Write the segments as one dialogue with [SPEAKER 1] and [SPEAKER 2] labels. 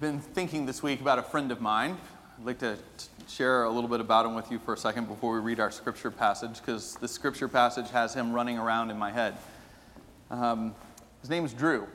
[SPEAKER 1] been thinking this week about a friend of mine. I'd like to share a little bit about him with you for a second before we read our scripture passage, because the scripture passage has him running around in my head. Um, his name is Drew,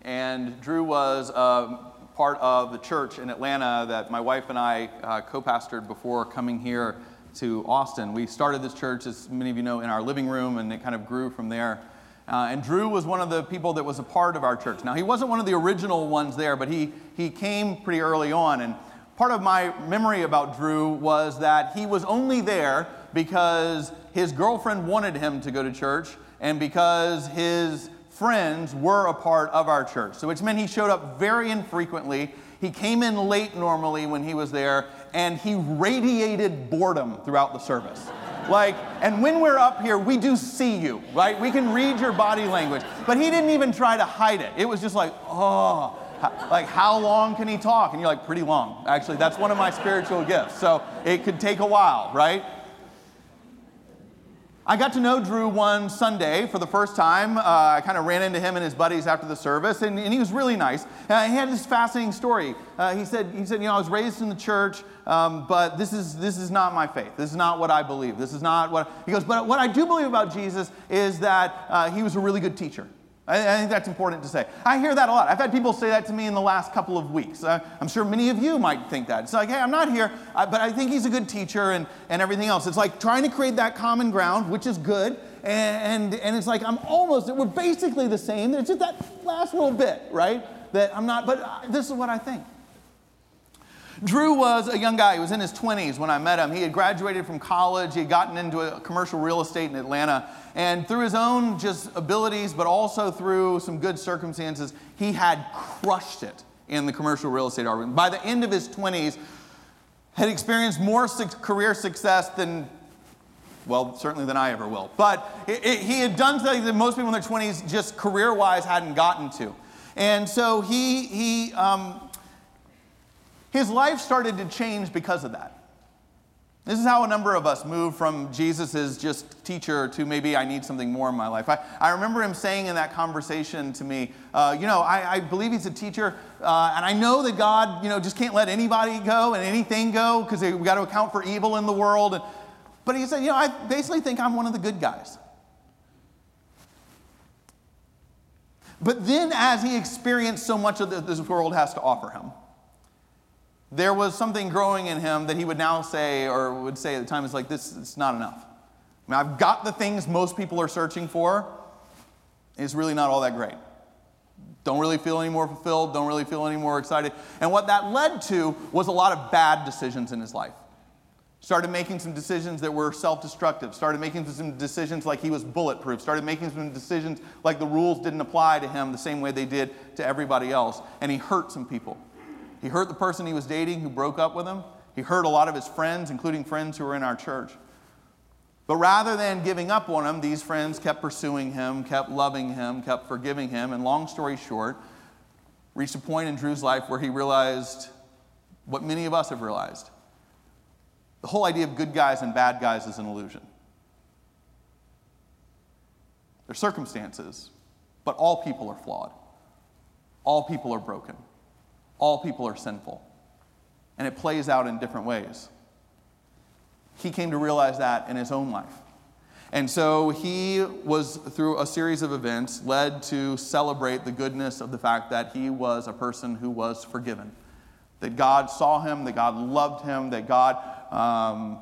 [SPEAKER 1] and Drew was a part of the church in Atlanta that my wife and I uh, co pastored before coming here to Austin. We started this church, as many of you know, in our living room, and it kind of grew from there. Uh, and Drew was one of the people that was a part of our church. Now, he wasn't one of the original ones there, but he, he came pretty early on. And part of my memory about Drew was that he was only there because his girlfriend wanted him to go to church and because his friends were a part of our church. So, which meant he showed up very infrequently. He came in late normally when he was there, and he radiated boredom throughout the service. Like, and when we're up here, we do see you, right? We can read your body language. But he didn't even try to hide it. It was just like, oh, like how long can he talk? And you're like, pretty long. Actually, that's one of my spiritual gifts. So it could take a while, right? I got to know Drew one Sunday for the first time. Uh, I kind of ran into him and his buddies after the service, and, and he was really nice. Uh, he had this fascinating story. Uh, he said, he said, you know, I was raised in the church, um, but this is this is not my faith. This is not what I believe. This is not what he goes. But what I do believe about Jesus is that uh, he was a really good teacher. I, I, think that's important to say. I hear that a lot. I've had people say that to me in the last couple of weeks. Uh, I'm sure many of you might think that. It's like, hey, I'm not here, uh, but I think he's a good teacher and, and everything else. It's like trying to create that common ground, which is good. And, and, and it's like, I'm almost, we're basically the same. It's just that last little bit, right? That I'm not, but uh, this is what I think. Drew was a young guy. He was in his 20s when I met him. He had graduated from college. He had gotten into a commercial real estate in Atlanta. And through his own just abilities, but also through some good circumstances, he had crushed it in the commercial real estate argument. By the end of his 20s, had experienced more career success than, well, certainly than I ever will. But it, it, he had done something that most people in their 20s just career wise hadn't gotten to. And so he, he um, his life started to change because of that. This is how a number of us move from Jesus as just teacher to maybe I need something more in my life. I, I remember him saying in that conversation to me, uh, you know, I, I, believe he's a teacher, uh, and I know that God, you know, just can't let anybody go and anything go because we got to account for evil in the world. And, but he said, you know, I basically think I'm one of the good guys. But then, as he experienced so much of this world has to offer him, there was something growing in him that he would now say, or would say at the time, is like, this is not enough. I mean, I've got the things most people are searching for. It's really not all that great. Don't really feel any more fulfilled, don't really feel any more excited. And what that led to was a lot of bad decisions in his life. Started making some decisions that were self destructive, started making some decisions like he was bulletproof, started making some decisions like the rules didn't apply to him the same way they did to everybody else. And he hurt some people. He hurt the person he was dating who broke up with him. He hurt a lot of his friends, including friends who were in our church. But rather than giving up on him, these friends kept pursuing him, kept loving him, kept forgiving him, and long story short, reached a point in Drew's life where he realized what many of us have realized. The whole idea of good guys and bad guys is an illusion. They're circumstances, but all people are flawed. All people are broken. All people are sinful. And it plays out in different ways. He came to realize that in his own life. And so he was, through a series of events, led to celebrate the goodness of the fact that he was a person who was forgiven. That God saw him, that God loved him, that God um,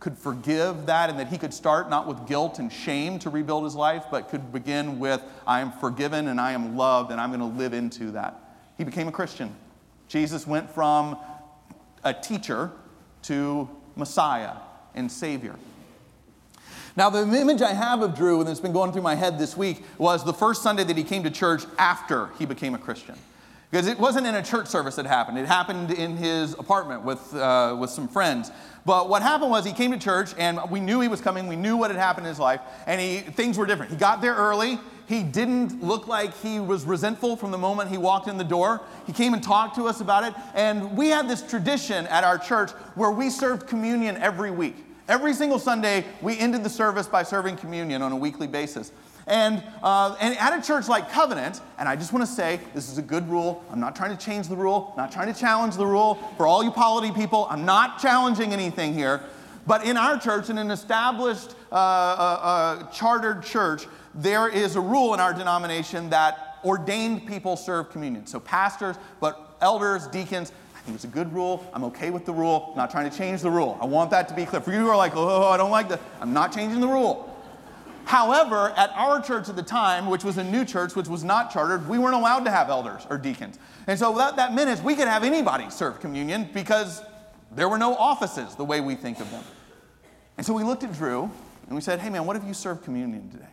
[SPEAKER 1] could forgive that, and that he could start not with guilt and shame to rebuild his life, but could begin with, I am forgiven and I am loved, and I'm going to live into that. He became a Christian. Jesus went from a teacher to Messiah and Savior. Now, the image I have of Drew, and it's been going through my head this week, was the first Sunday that he came to church after he became a Christian. Because it wasn't in a church service that happened, it happened in his apartment with, uh, with some friends. But what happened was he came to church, and we knew he was coming, we knew what had happened in his life, and he, things were different. He got there early, he didn't look like he was resentful from the moment he walked in the door. He came and talked to us about it. And we had this tradition at our church where we served communion every week. Every single Sunday, we ended the service by serving communion on a weekly basis. And, uh, and at a church like Covenant, and I just want to say this is a good rule. I'm not trying to change the rule, not trying to challenge the rule. For all you polity people, I'm not challenging anything here. But in our church, in an established uh, uh, uh, chartered church, there is a rule in our denomination that ordained people serve communion. So pastors, but elders, deacons, I think it's a good rule. I'm okay with the rule. I'm not trying to change the rule. I want that to be clear. For you who are like, oh, I don't like that, I'm not changing the rule. However, at our church at the time, which was a new church, which was not chartered, we weren't allowed to have elders or deacons. And so what that meant is we could have anybody serve communion because there were no offices the way we think of them. And so we looked at Drew and we said, hey man, what if you serve communion today?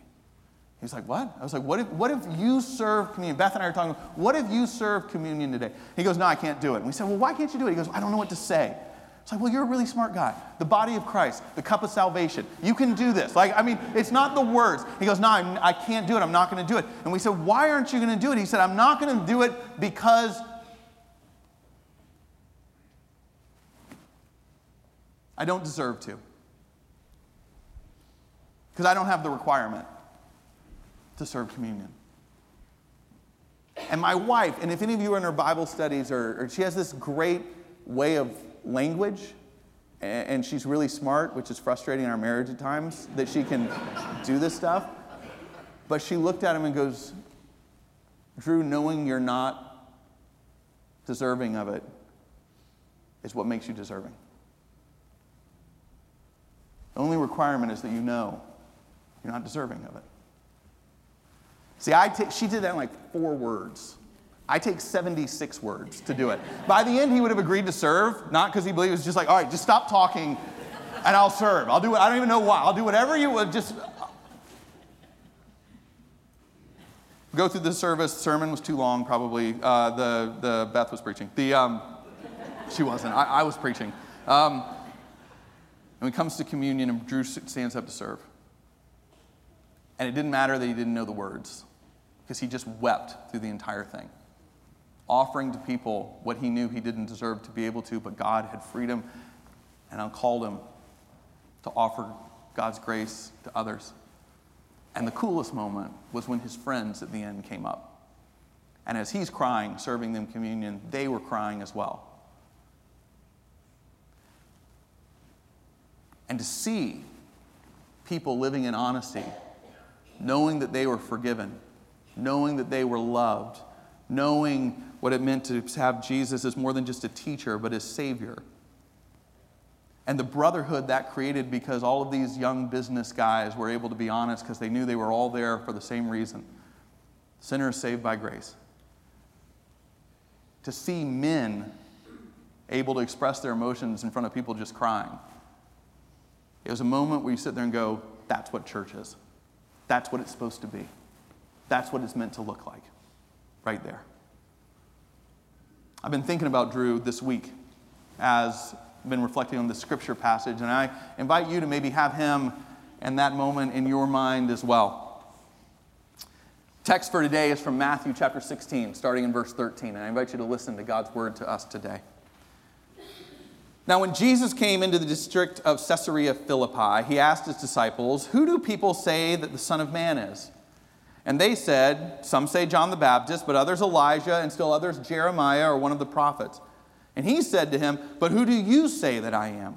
[SPEAKER 1] He was like, what? I was like, what if, what if you serve communion? Beth and I are talking, what if you serve communion today? He goes, no, I can't do it. And we said, well, why can't you do it? He goes, I don't know what to say. It's like, well, you're a really smart guy. The body of Christ, the cup of salvation. You can do this. Like, I mean, it's not the words. He goes, no, I'm, I can not do it. I'm not going to do it. And we said, why aren't you going to do it? He said, I'm not going to do it because I don't deserve to. Because I don't have the requirement to serve communion. And my wife, and if any of you are in her Bible studies, or, or she has this great way of language, and she's really smart, which is frustrating in our marriage at times that she can do this stuff. But she looked at him and goes, Drew, knowing you're not deserving of it is what makes you deserving. The only requirement is that you know you're not deserving of it. See, I t- she did that in like four words. I take 76 words to do it. By the end, he would have agreed to serve, not because he believed it was just like, all right, just stop talking and I'll serve. I'll do it. I don't even know why. I'll do whatever you would. Just go through the service. Sermon was too long, probably. Uh, the, the Beth was preaching. The, um, she wasn't. I, I was preaching. Um, and when it comes to communion, and Drew stands up to serve. And it didn't matter that he didn't know the words because he just wept through the entire thing offering to people what he knew he didn't deserve to be able to, but God had freed him and called him to offer God's grace to others. And the coolest moment was when his friends at the end came up. And as he's crying, serving them communion, they were crying as well. And to see people living in honesty, knowing that they were forgiven, knowing that they were loved, knowing what it meant to have Jesus as more than just a teacher, but as Savior. And the brotherhood that created because all of these young business guys were able to be honest because they knew they were all there for the same reason sinners saved by grace. To see men able to express their emotions in front of people just crying. It was a moment where you sit there and go, that's what church is. That's what it's supposed to be. That's what it's meant to look like. Right there. I've been thinking about Drew this week as I've been reflecting on the scripture passage, and I invite you to maybe have him and that moment in your mind as well. Text for today is from Matthew chapter 16, starting in verse 13, and I invite you to listen to God's word to us today. Now, when Jesus came into the district of Caesarea Philippi, he asked his disciples, Who do people say that the Son of Man is? And they said, Some say John the Baptist, but others Elijah, and still others Jeremiah or one of the prophets. And he said to him, But who do you say that I am?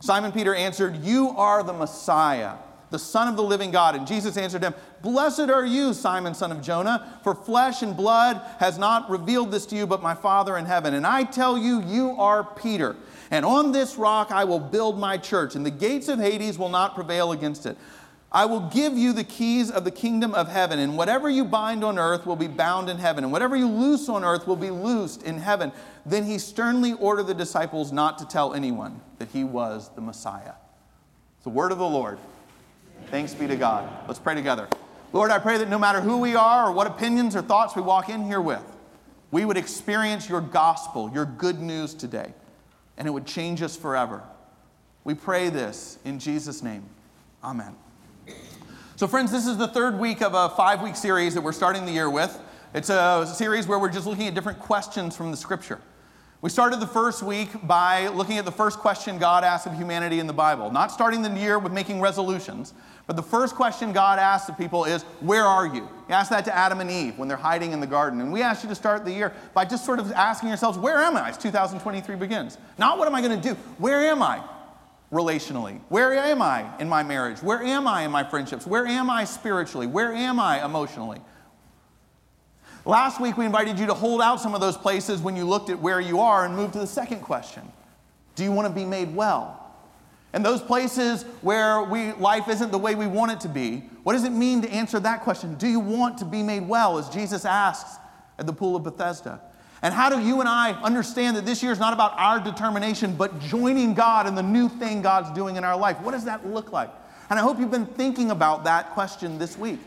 [SPEAKER 1] Simon Peter answered, You are the Messiah, the Son of the living God. And Jesus answered him, Blessed are you, Simon, son of Jonah, for flesh and blood has not revealed this to you, but my Father in heaven. And I tell you, you are Peter. And on this rock I will build my church, and the gates of Hades will not prevail against it. I will give you the keys of the kingdom of heaven, and whatever you bind on earth will be bound in heaven, and whatever you loose on earth will be loosed in heaven. Then he sternly ordered the disciples not to tell anyone that he was the Messiah. It's the word of the Lord. Thanks be to God. Let's pray together. Lord, I pray that no matter who we are or what opinions or thoughts we walk in here with, we would experience your gospel, your good news today, and it would change us forever. We pray this in Jesus' name. Amen. So, friends, this is the third week of a five week series that we're starting the year with. It's a series where we're just looking at different questions from the scripture. We started the first week by looking at the first question God asked of humanity in the Bible. Not starting the year with making resolutions, but the first question God asks of people is, Where are you? He asked that to Adam and Eve when they're hiding in the garden. And we asked you to start the year by just sort of asking yourselves, Where am I as 2023 begins? Not what am I going to do? Where am I relationally? Where am I in my marriage? Where am I in my friendships? Where am I spiritually? Where am I emotionally? Last week, we invited you to hold out some of those places when you looked at where you are and move to the second question Do you want to be made well? And those places where we, life isn't the way we want it to be, what does it mean to answer that question? Do you want to be made well, as Jesus asks at the pool of Bethesda? And how do you and I understand that this year is not about our determination, but joining God in the new thing God's doing in our life? What does that look like? And I hope you've been thinking about that question this week.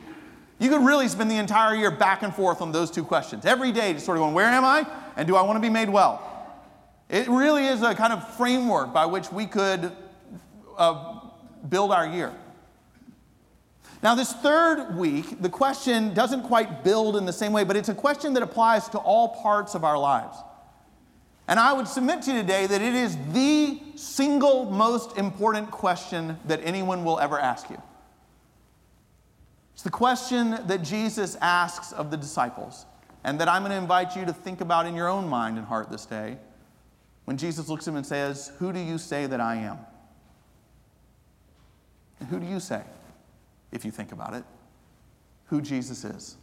[SPEAKER 1] You could really spend the entire year back and forth on those two questions. Every day, just sort of going, Where am I? And do I want to be made well? It really is a kind of framework by which we could uh, build our year. Now, this third week, the question doesn't quite build in the same way, but it's a question that applies to all parts of our lives. And I would submit to you today that it is the single most important question that anyone will ever ask you. It's the question that Jesus asks of the disciples, and that I'm going to invite you to think about in your own mind and heart this day. When Jesus looks at him and says, Who do you say that I am? And who do you say, if you think about it, who Jesus is?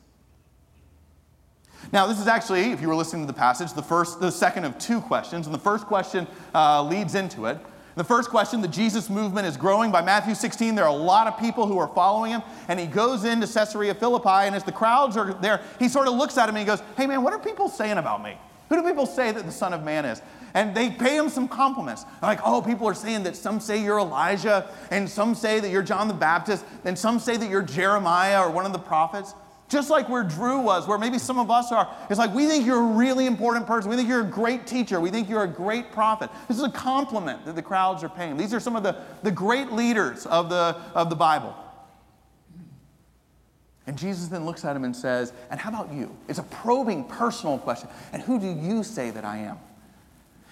[SPEAKER 1] Now, this is actually, if you were listening to the passage, the first, the second of two questions, and the first question uh, leads into it. The first question, the Jesus movement is growing. By Matthew 16, there are a lot of people who are following him. And he goes into Caesarea Philippi, and as the crowds are there, he sort of looks at him and he goes, Hey, man, what are people saying about me? Who do people say that the Son of Man is? And they pay him some compliments. like, oh, people are saying that some say you're Elijah, and some say that you're John the Baptist, and some say that you're Jeremiah or one of the prophets. Just like where Drew was, where maybe some of us are, it's like we think you're a really important person. We think you're a great teacher. We think you're a great prophet. This is a compliment that the crowds are paying. These are some of the, the great leaders of the, of the Bible. And Jesus then looks at him and says, And how about you? It's a probing personal question. And who do you say that I am?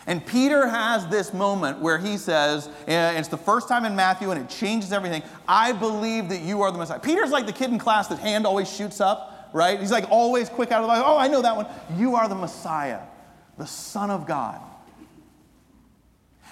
[SPEAKER 1] And Peter has this moment where he says, and it's the first time in Matthew and it changes everything. I believe that you are the Messiah. Peter's like the kid in class that hand always shoots up, right? He's like always quick out of the. Oh, I know that one. You are the Messiah, the Son of God.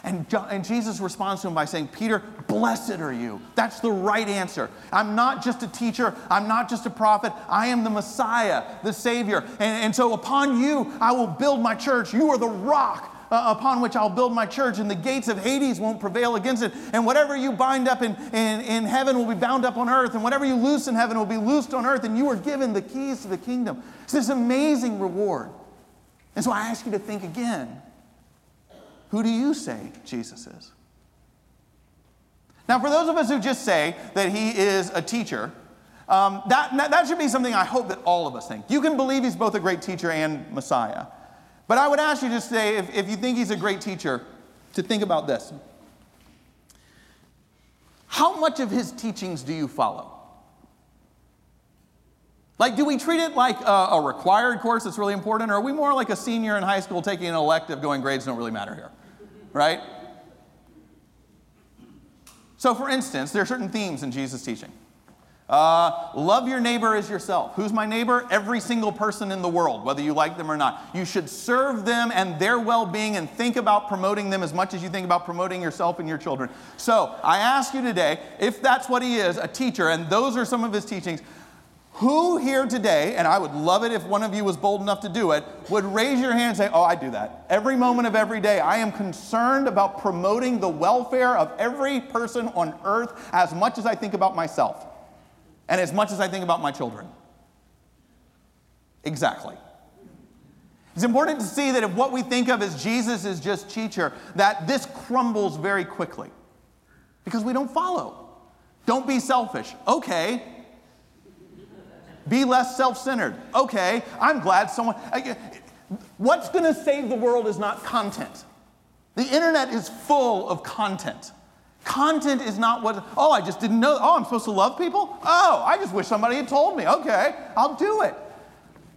[SPEAKER 1] And, and Jesus responds to him by saying, Peter, blessed are you. That's the right answer. I'm not just a teacher, I'm not just a prophet, I am the Messiah, the Savior. And, and so upon you, I will build my church. You are the rock uh, upon which I'll build my church, and the gates of Hades won't prevail against it. And whatever you bind up in, in, in heaven will be bound up on earth, and whatever you loose in heaven will be loosed on earth, and you are given the keys to the kingdom. It's this amazing reward. And so I ask you to think again who do you say Jesus is? Now, for those of us who just say that he is a teacher, um, that, that should be something I hope that all of us think. You can believe he's both a great teacher and Messiah. But I would ask you to say, if, if you think he's a great teacher, to think about this. How much of his teachings do you follow? Like, do we treat it like a, a, required course that's really important, or are we more like a senior in high school taking an elective going, grades don't really matter here? Right? So, for instance, there are certain themes in Jesus' teaching. Uh, love your neighbor as yourself. Who's my neighbor? Every single person in the world, whether you like them or not. You should serve them and their well being and think about promoting them as much as you think about promoting yourself and your children. So I ask you today if that's what he is, a teacher, and those are some of his teachings. Who here today, and I would love it if one of you was bold enough to do it, would raise your hand and say, Oh, I do that. Every moment of every day, I am concerned about promoting the welfare of every person on earth as much as I think about myself and as much as I think about my children. Exactly. It's important to see that if what we think of as Jesus is just teacher, that this crumbles very quickly because we don't follow. Don't be selfish. Okay. Be less self centered. Okay. I'm glad someone. What's going to save the world is not content. The internet is full of content. Content is not what, oh, I just didn't know. Oh, I'm supposed to love people? Oh, I just wish somebody had told me. Okay, I'll do it.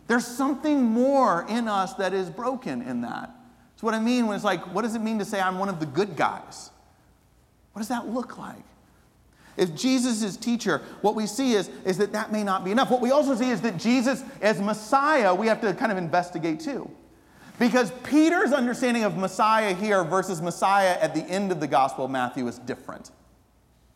[SPEAKER 1] There's something more in us that is broken in that. It's what I mean when it's like, what does it mean to say I'm one of the good guys? What does that look like? If Jesus is teacher, what we see is, is that that may not be enough. What we also see is that Jesus, as Messiah, we have to kind of investigate too. Because Peter's understanding of Messiah here versus Messiah at the end of the Gospel of Matthew is different.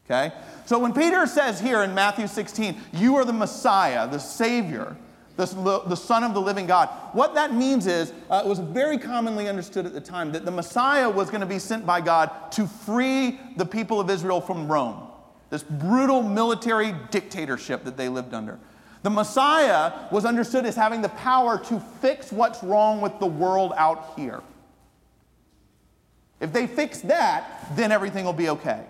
[SPEAKER 1] Okay? So when Peter says here in Matthew 16, you are the Messiah, the Savior, the, the Son of the living God, what that means is, uh, it was very commonly understood at the time that the Messiah was going to be sent by God to free the people of Israel from Rome this brutal military dictatorship that they lived under. The Messiah was understood as having the power to fix what's wrong with the world out here. If they fix that, then everything will be okay.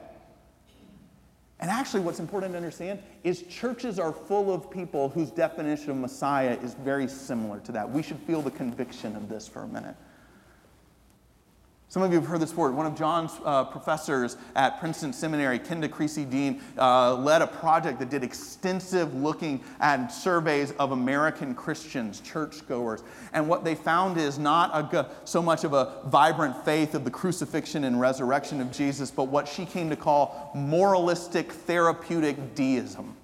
[SPEAKER 1] And actually, what's important to understand is churches are full of people whose definition of Messiah is very similar to that. We should feel the conviction of this for a minute. Some of you have heard this before. One of John's uh, professors at Princeton Seminary, Kenda Creasy Dean, uh, led a project that did extensive looking at surveys of American Christians, churchgoers. And what they found is not a, so much of a vibrant faith of the crucifixion and resurrection of Jesus, but what she came to call moralistic therapeutic deism.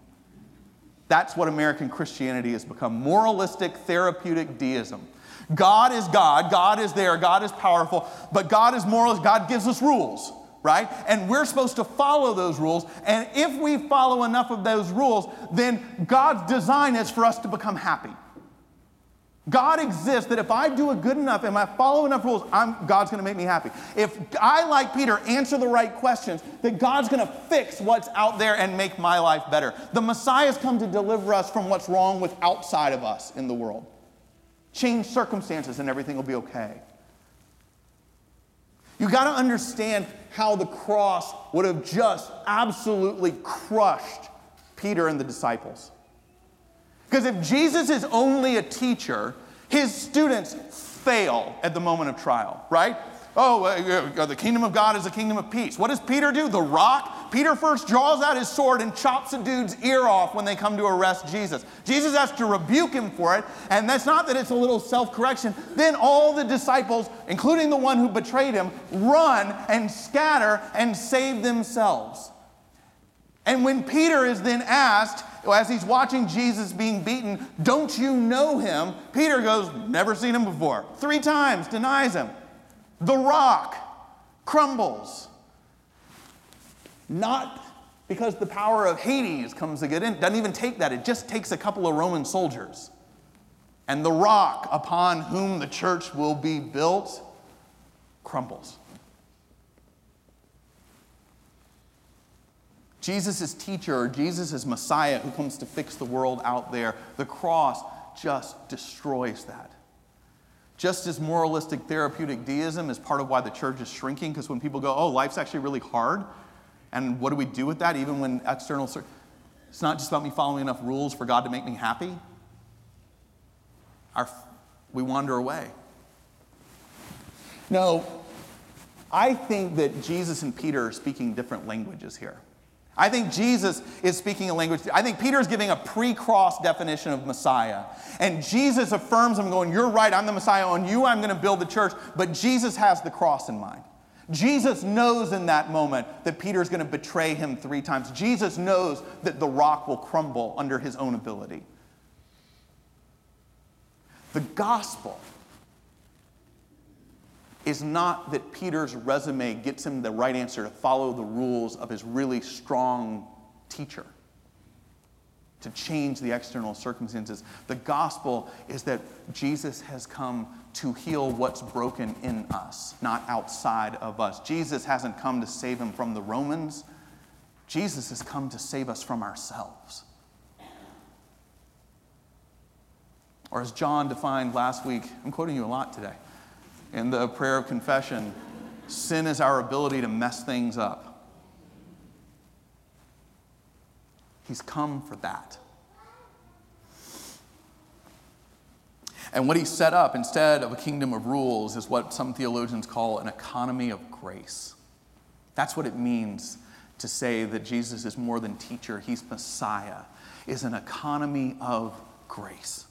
[SPEAKER 1] That's what American Christianity has become moralistic therapeutic deism. God is God, God is there, God is powerful, but God is moral. God gives us rules, right? And we're supposed to follow those rules. And if we follow enough of those rules, then God's design is for us to become happy. God exists that if I do it good enough and I follow enough rules, I'm, God's going to make me happy. If I, like Peter, answer the right questions, then God's going to fix what's out there and make my life better. The Messiah's come to deliver us from what's wrong with outside of us in the world change circumstances, and everything will be okay. You got to understand how the cross would have just absolutely crushed Peter and the disciples. Because if Jesus is only a teacher, his students fail at the moment of trial, right? Oh, the kingdom of God is a kingdom of peace. What does Peter do? The rock? Peter first draws out his sword and chops a dude's ear off when they come to arrest Jesus. Jesus has to rebuke him for it, and that's not that it's a little self correction. Then all the disciples, including the one who betrayed him, run and scatter and save themselves. And when Peter is then asked, as he's watching Jesus being beaten, Don't you know him? Peter goes, Never seen him before. Three times denies him. The rock crumbles. Not because the power of Hades comes to get in. Doesn't even take that. It just takes a couple of Roman soldiers. And the rock upon whom the church will be built crumbles. Jesus teacher, Jesus is Messiah who comes to fix the world out there. The cross just destroys that. Just as moralistic therapeutic deism is part of why the church is shrinking, because when people go, oh, life's actually really hard, and what do we do with that, even when external, it's not just about me following enough rules for God to make me happy. Our, we wander away. No, I think that Jesus and Peter are speaking different languages here. I think Jesus is speaking a language. I think Peter is giving a pre cross definition of Messiah. And Jesus affirms him, going, You're right, I'm the Messiah. On you, I'm going to build the church. But Jesus has the cross in mind. Jesus knows in that moment that Peter is going to betray him three times. Jesus knows that the rock will crumble under his own ability. The gospel is not that Peter's resume gets him the right answer to follow the rules of his really strong teacher, to change the external circumstances. The gospel is that Jesus has come to heal what's broken in us, not outside of us. Jesus hasn't come to save him from the Romans, Jesus has come to save us from ourselves. Or as John defined last week, I'm quoting you a lot today in the prayer of confession, sin is our ability to mess things up. He's come for that. And what he set up instead of a kingdom of rules is what some theologians call an economy of grace. That's what it means to say that Jesus is more than teacher, he's Messiah, is an economy of grace.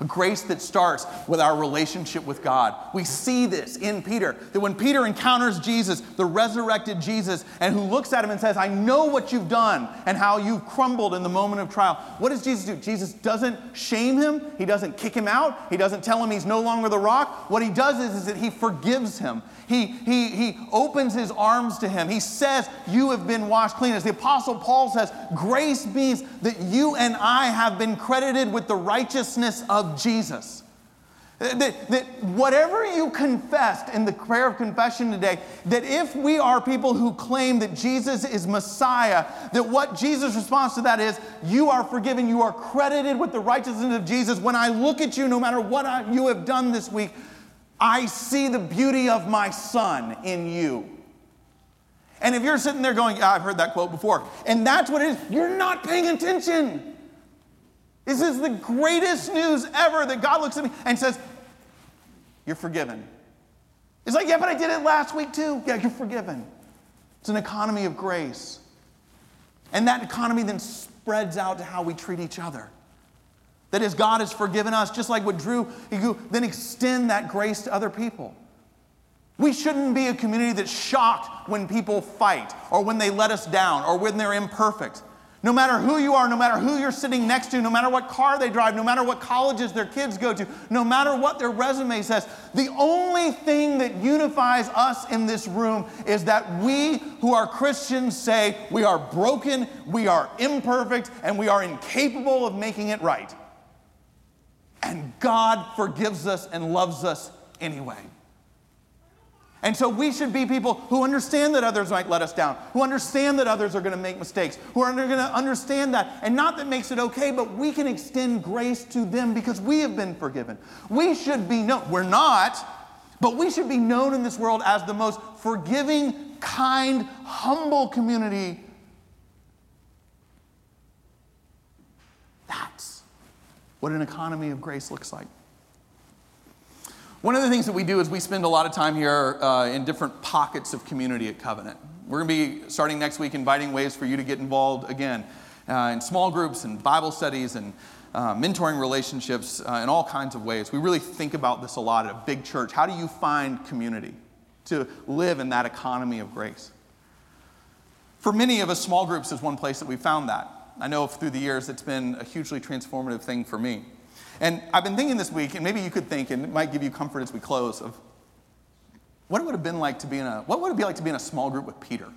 [SPEAKER 1] A grace that starts with our relationship with God. We see this in Peter, that when Peter encounters Jesus, the resurrected Jesus, and who looks at him and says, I know what you've done and how you've crumbled in the moment of trial. What does Jesus do? Jesus doesn't shame him, he doesn't kick him out, he doesn't tell him he's no longer the rock. What he does is, is that he forgives him. He, he, he opens his arms to him. He says, You have been washed clean. As the Apostle Paul says, grace means that you and I have been credited with the righteousness of Jesus. That, that, whatever you confessed in the prayer of confession today, that if we are people who claim that Jesus is Messiah, that what Jesus' response to that is, you are forgiven, you are credited with the righteousness of Jesus. When I look at you, no matter what I, you have done this week, I see the beauty of my son in you. And if you're sitting there going, yeah, I've heard that quote before, and that's what it is, you're not paying attention. This is the greatest news ever that God looks at me and says, You're forgiven. It's like, Yeah, but I did it last week too. Yeah, you're forgiven. It's an economy of grace. And that economy then spreads out to how we treat each other. That is, God has forgiven us, just like what Drew, you then extend that grace to other people. We shouldn't be a community that's shocked when people fight or when they let us down or when they're imperfect. No matter who you are, no matter who you're sitting next to, no matter what car they drive, no matter what colleges their kids go to, no matter what their resume says, the only thing that unifies us in this room is that we who are Christians say we are broken, we are imperfect, and we are incapable of making it right. And God forgives us and loves us anyway. And so we should be people who understand that others might let us down, who understand that others are going to make mistakes, who are going to understand that, and not that makes it okay, but we can extend grace to them because we have been forgiven. We should be known, we're not, but we should be known in this world as the most forgiving, kind, humble community. That's what an economy of grace looks like. One of the things that we do is we spend a lot of time here uh, in different pockets of community at Covenant. We're going to be starting next week inviting ways for you to get involved again uh, in small groups and Bible studies and uh, mentoring relationships uh, in all kinds of ways. We really think about this a lot at a big church. How do you find community to live in that economy of grace? For many of us, small groups is one place that we found that. I know through the years it's been a hugely transformative thing for me. And I've been thinking this week, and maybe you could think, and it might give you comfort as we close, of what it would have been like to be in a, what would it be like to be in a small group with Peter,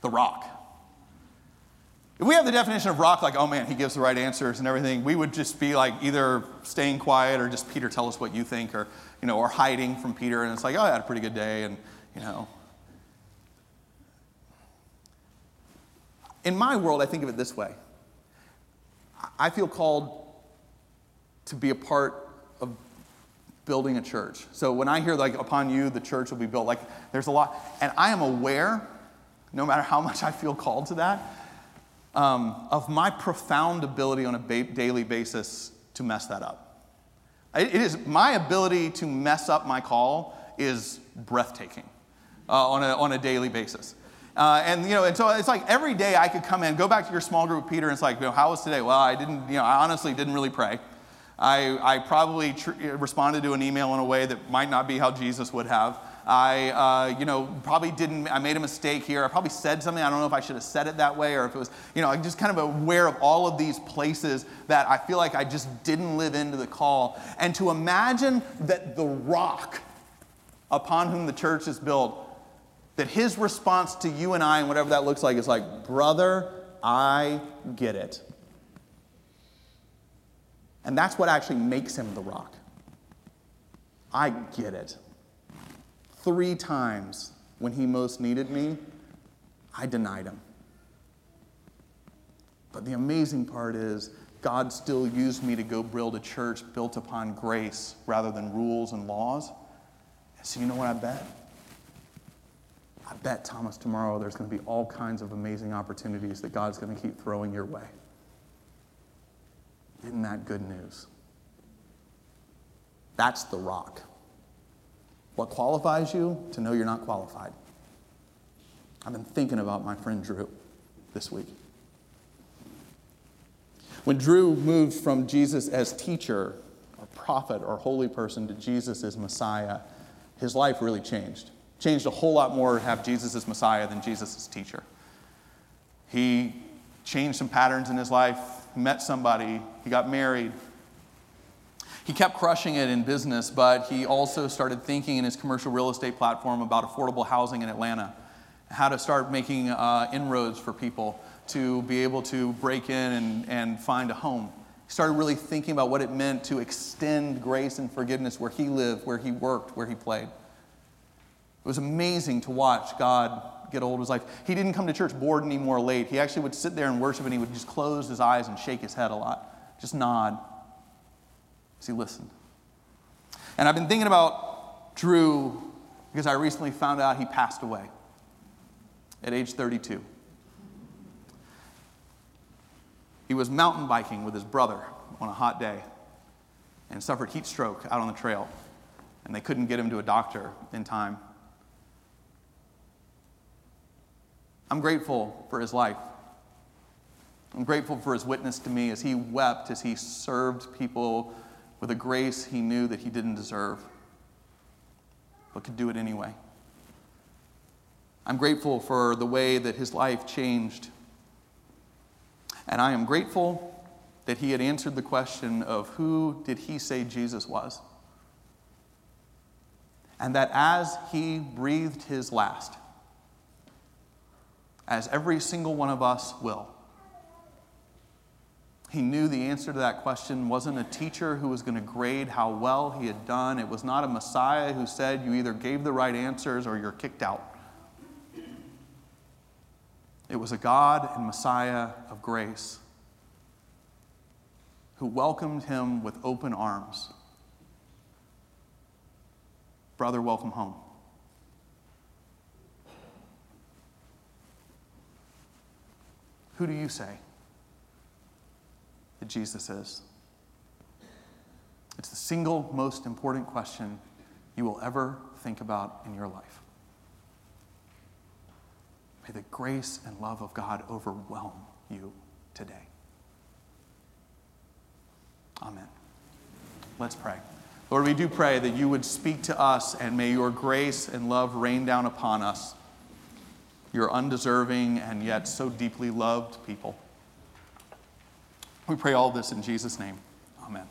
[SPEAKER 1] the rock? If we have the definition of rock, like, oh man, he gives the right answers and everything, we would just be like either staying quiet or just Peter, tell us what you think, or, you know, or hiding from Peter, and it's like, oh, I had a pretty good day, and, you know. In my world, I think of it this way I feel called to be a part of building a church. So when I hear like upon you the church will be built, like there's a lot, and I am aware, no matter how much I feel called to that, um, of my profound ability on a ba- daily basis to mess that up. It is my ability to mess up my call is breathtaking uh, on, a, on a daily basis. Uh, and you know, and so it's like every day I could come in, go back to your small group, Peter, and it's like, you know, how was today? Well, I didn't, you know, I honestly didn't really pray. I, I probably tr- responded to an email in a way that might not be how Jesus would have. I, uh, you know, probably didn't, I made a mistake here. I probably said something. I don't know if I should have said it that way or if it was, you know, I'm just kind of aware of all of these places that I feel like I just didn't live into the call. And to imagine that the rock upon whom the church is built, that his response to you and I and whatever that looks like is like, brother, I get it. And that's what actually makes him the rock. I get it. Three times when he most needed me, I denied him. But the amazing part is, God still used me to go build a church built upon grace rather than rules and laws. So, you know what I bet? I bet, Thomas, tomorrow there's going to be all kinds of amazing opportunities that God's going to keep throwing your way. Isn't that good news? That's the rock. What qualifies you to know you're not qualified? I've been thinking about my friend Drew this week. When Drew moved from Jesus as teacher, or prophet, or holy person to Jesus as Messiah, his life really changed. Changed a whole lot more to have Jesus as Messiah than Jesus as teacher. He changed some patterns in his life, met somebody, he got married. He kept crushing it in business, but he also started thinking in his commercial real estate platform about affordable housing in Atlanta, how to start making uh, inroads for people to be able to break in and, and find a home. He started really thinking about what it meant to extend grace and forgiveness where he lived, where he worked, where he played. It was amazing to watch God get old his life. He didn't come to church bored anymore late. He actually would sit there and worship and he would just close his eyes and shake his head a lot, just nod as he listened. And I've been thinking about Drew because I recently found out he passed away at age 32. He was mountain biking with his brother on a hot day and suffered heat stroke out on the trail, and they couldn't get him to a doctor in time. I'm grateful for his life. I'm grateful for his witness to me as he wept, as he served people with a grace he knew that he didn't deserve, but could do it anyway. I'm grateful for the way that his life changed and I am grateful that he had answered the question of who did he say Jesus was? And that as he breathed his last, as every single one of us will, he knew the answer to that question wasn't a teacher who was going to grade how well he had done. It was not a Messiah who said you either gave the right answers or you're kicked out. It was a God and Messiah of grace who welcomed him with open arms. Brother, welcome home. Who do you say that Jesus is? It's the single most important question you will ever think about in your life. May the grace and love of God overwhelm you today. Amen. Let's pray. Lord, we do pray that you would speak to us and may your grace and love rain down upon us, your undeserving and yet so deeply loved people. We pray all this in Jesus' name. Amen.